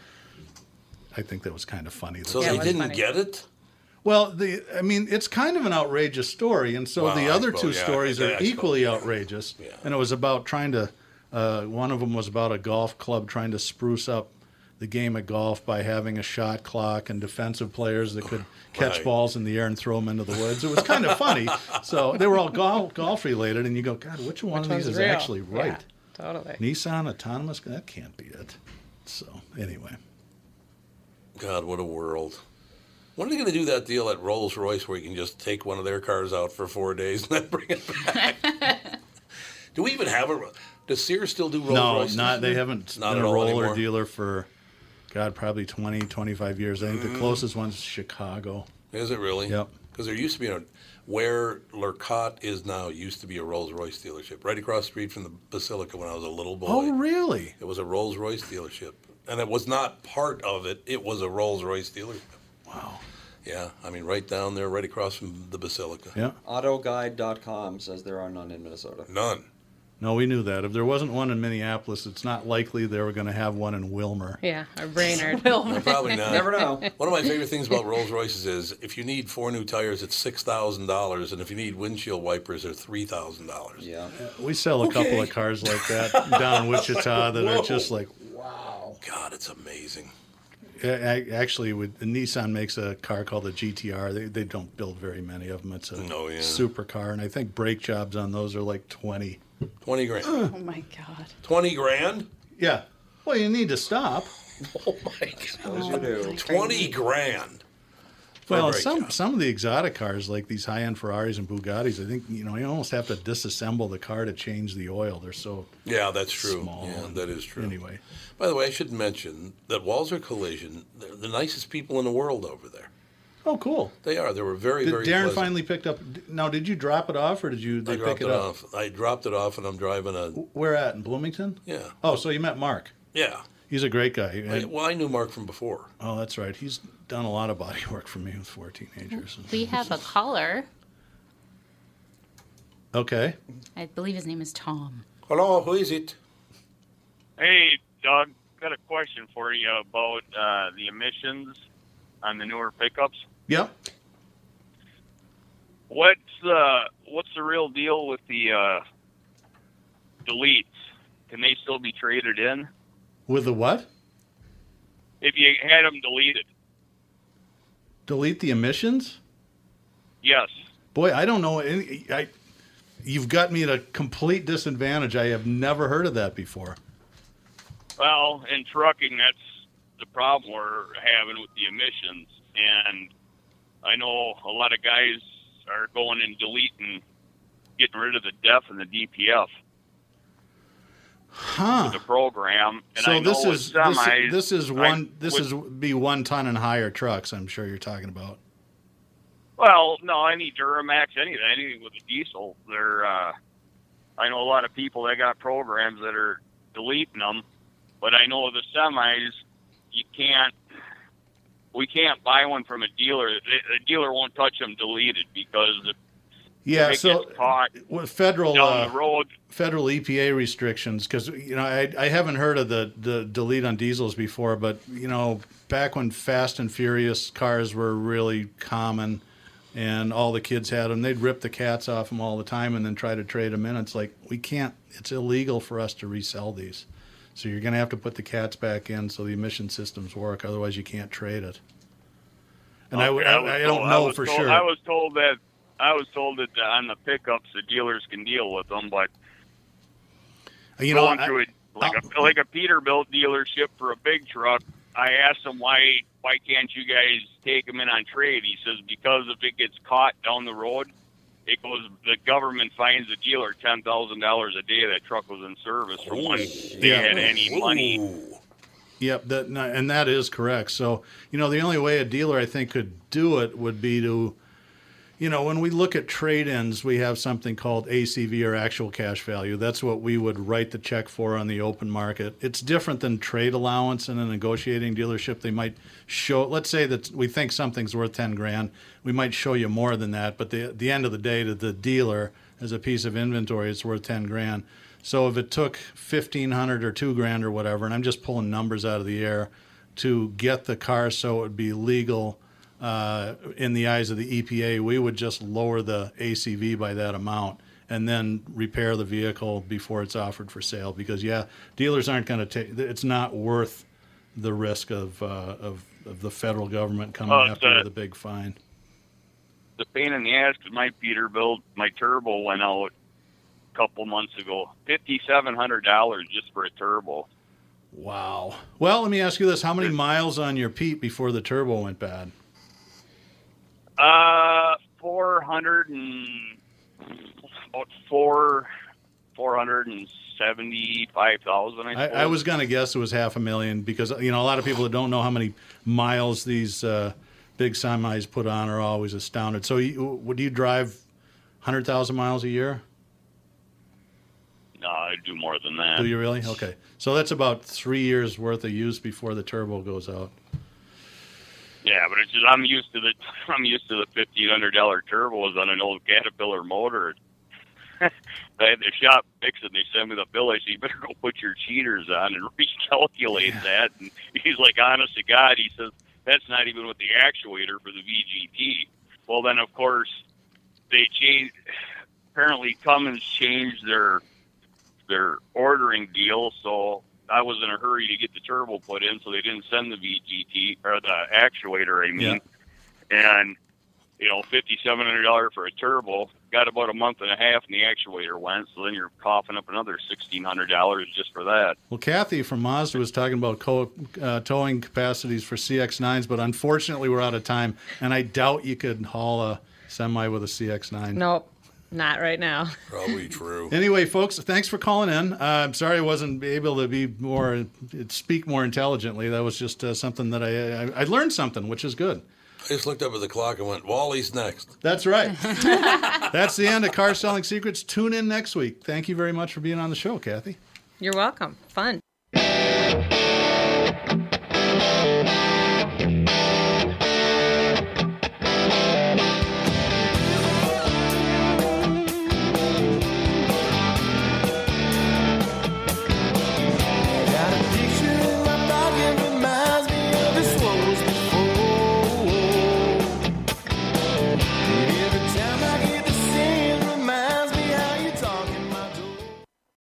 I think that was kind of funny. So that- they didn't get it? Well, the I mean, it's kind of an outrageous story, and so Well, the other suppose, two yeah, stories I- I are suppose, equally outrageous. And it was about trying to. Uh, one of them was about a golf club trying to spruce up the game of golf by having a shot clock and defensive players that could catch Right. balls in the air and throw them into the woods. It was kind of funny. So they were all golf golf related, and you go, God, which one Which of these one's is real? actually right? Yeah, totally. Nissan autonomous? That can't be it. So anyway, God, what a world. When are they going to do that deal at Rolls Royce where you can just take one of their cars out for four days and then bring it back? do we even have a. Does Sears still do Rolls no, Royce? not they haven't Not been a roller anymore? dealer for, God, probably 20, 25 years. I think Mm. the closest one's Chicago. Is it really? Yep. Because there used to be a. Where Lurcat is now used to be a Rolls Royce dealership, right across the street from the Basilica when I was a little boy. Oh, really? It was a Rolls Royce dealership. And it was not part of it, it was a Rolls Royce dealership. Wow. Yeah, I mean, right down there, right across from the Basilica. Yeah. AutoGuide.com says there are none in Minnesota. None. No, we knew that. If there wasn't one in Minneapolis, it's not likely they were going to have one in Willmar. Yeah, or Brainerd. No, probably not. Never know. One of my favorite things about Rolls Royces is if you need four new tires, it's six thousand dollars, and if you need windshield wipers, they're three thousand dollars. Yeah. We sell a couple of cars like that down in Wichita that are just like, God, it's amazing. A- a- Actually, with Nissan makes a car called the GTR. They, they don't build very many of them. It's a Oh, yeah. super car, and I think brake jobs on those are like twenty. Twenty grand. Oh my god. Twenty grand. Yeah. Well, you need to stop. Oh my oh god. you. Twenty grand. Well, some some of the exotic cars, like these high-end Ferraris and Bugattis, I think you know you almost have to disassemble the car to change the oil. They're so Yeah, that's true. Small Yeah, that is true. Anyway. By the way, I should mention that Walser Collision, they're the nicest people in the world over there. oh cool. They are. They were very, Did very Darren pleasant. finally picked up? Now, did you drop it off or did you I dropped pick it, it, up? off. I dropped it off, and I'm driving a. Where at in Bloomington? Yeah. Oh, so you met Mark? Yeah. He's a great guy. I, well, I knew Mark from before. oh, that's right. He's done a lot of body work for me with four teenagers. We have a caller. Okay. I believe his name is Tom. Hello, who is it? Hey, Doug, got a question for you about uh, the emissions on the newer pickups. Yep. What's the what's the real deal with the uh, deletes? Can they still be traded in With the what? if you had them deleted? Delete the emissions? Yes. Boy, I don't know. Any, I, you've got me at a complete disadvantage. I have never heard of that before. Well, in trucking, that's the problem we're having with the emissions. And I know a lot of guys are going and deleting, getting rid of the DEF and the DPF Huh. the program. And so I this is this, semis, this is I one this would- is be one ton and higher trucks. I'm sure you're talking about. Well, no, any Duramax, anything, anything with a diesel. They're, uh, I know a lot of people that got programs that are deleting them, but I know the semis, you can't. We can't buy one from a dealer. The, dealer won't touch them deleted because Yeah, so with federal uh, federal EPA restrictions because you know I, I haven't heard of the the delete on diesels before, but you know back when Fast and Furious cars were really common and all the kids had them, they'd rip the cats off them all the time and then try to trade them in. It's like we can't. It's illegal for us to resell these. So you're going to have to put the cats back in so the emission systems work. Otherwise, you can't trade it. And I, I, I told- don't know was for told- sure. I was told that I was told that on the pickups the dealers can deal with them, but uh, You know, going I- through it like uh, a like a Peterbilt dealership for a big truck. I asked him why why can't you guys take them in on trade? He says because if it gets caught down the road, it goes the government fines the dealer ten thousand dollars a day that truck was in service for when they Yeah. had any money. Yep, that and that is correct. So you know, the only way a dealer I think could do it would be to, you know, when we look at trade-ins, we have something called ACV or actual cash value. That's what we would write the check for on the open market. It's different than trade allowance in a negotiating dealership. They might show, let's say that we think something's worth ten grand, we might show you more than that, but the the end of the day, to the dealer as a piece of inventory, it's worth ten grand. So if it took fifteen hundred or two grand or whatever, and I'm just pulling numbers out of the air to get the car so it would be legal uh, in the eyes of the EPA, we would just lower the ACV by that amount and then repair the vehicle before it's offered for sale. Because yeah, dealers aren't going to take. It's not worth the risk of uh, of, of the federal government coming Oh, after the- with a big fine. The pain in the ass because my Peterbilt, my turbo went out a couple months ago. Fifty seven hundred dollars just for a turbo. Wow. Well, let me ask you this: How many miles on your Pete before the turbo went bad? Uh, four hundred and about four, four hundred and seventy-five thousand. I, I, I was going to guess it was half a million because you know a lot of people that don't know how many miles these uh, big semis put on are always astounded. So, you, would you drive hundred thousand miles a year? No, I do more than that. Do you really? Okay, so that's about three years worth of use before the turbo goes out. Yeah, but it's just I'm used to the I'm used to the fifteen hundred dollar turbos on an old Caterpillar motor. I had the shop fix it. and They sent me the bill. I said, "You better go put your cheaters on and recalculate that." And he's like, "Honest to God," he says, "That's not even with the actuator for the VGT." Well, then of course they changed. Apparently, Cummins changed their their ordering deal, so I was in a hurry to get the turbo put in, so they didn't send the VGT or the actuator. I mean, and you know, fifty seven hundred dollars for a turbo. Got about a month and a half, and the actuator went. So then you're coughing up another sixteen hundred dollars just for that. Well, Kathy from Mazda was talking about co- uh, towing capacities for CX9s, but unfortunately we're out of time, and I doubt you could haul a semi with a CX9. Nope, not right now. Probably true. Anyway, folks, thanks for calling in. Uh, I'm sorry I wasn't able to be more speak more intelligently. That was just uh, something that I, I I learned something, which is good. I just looked up at the clock and went, Wally's next. That's right. That's the end of Car Selling Secrets. Tune in next week. Thank you very much for being on the show, Kathy. You're welcome. Fun.